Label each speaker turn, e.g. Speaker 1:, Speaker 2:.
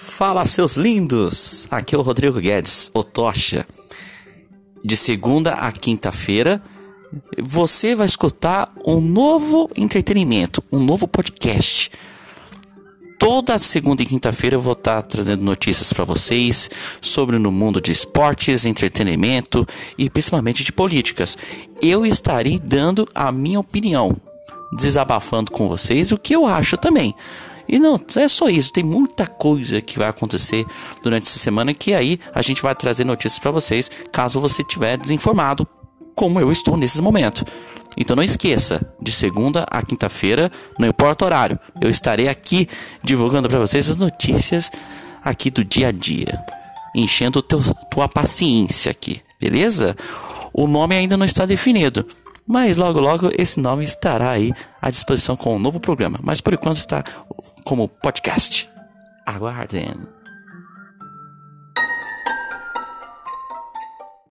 Speaker 1: Fala, seus lindos! Aqui é o Rodrigo Guedes, o Tocha. De segunda a quinta-feira, você vai escutar um novo entretenimento, um novo podcast. Toda segunda e quinta-feira eu vou estar trazendo notícias para vocês sobre no mundo de esportes, entretenimento e principalmente de políticas. Eu estarei dando a minha opinião, desabafando com vocês o que eu acho também. E não, é só isso, tem muita coisa que vai acontecer durante essa semana que aí a gente vai trazer notícias para vocês, caso você estiver desinformado, como eu estou nesse momento. Então não esqueça, de segunda a quinta-feira, não importa o horário, eu estarei aqui divulgando para vocês as notícias aqui do dia a dia, enchendo teu, tua paciência aqui, beleza? O nome ainda não está definido, mas logo logo esse nome estará aí à disposição com um novo programa. Mas por enquanto está como podcast. Aguardem.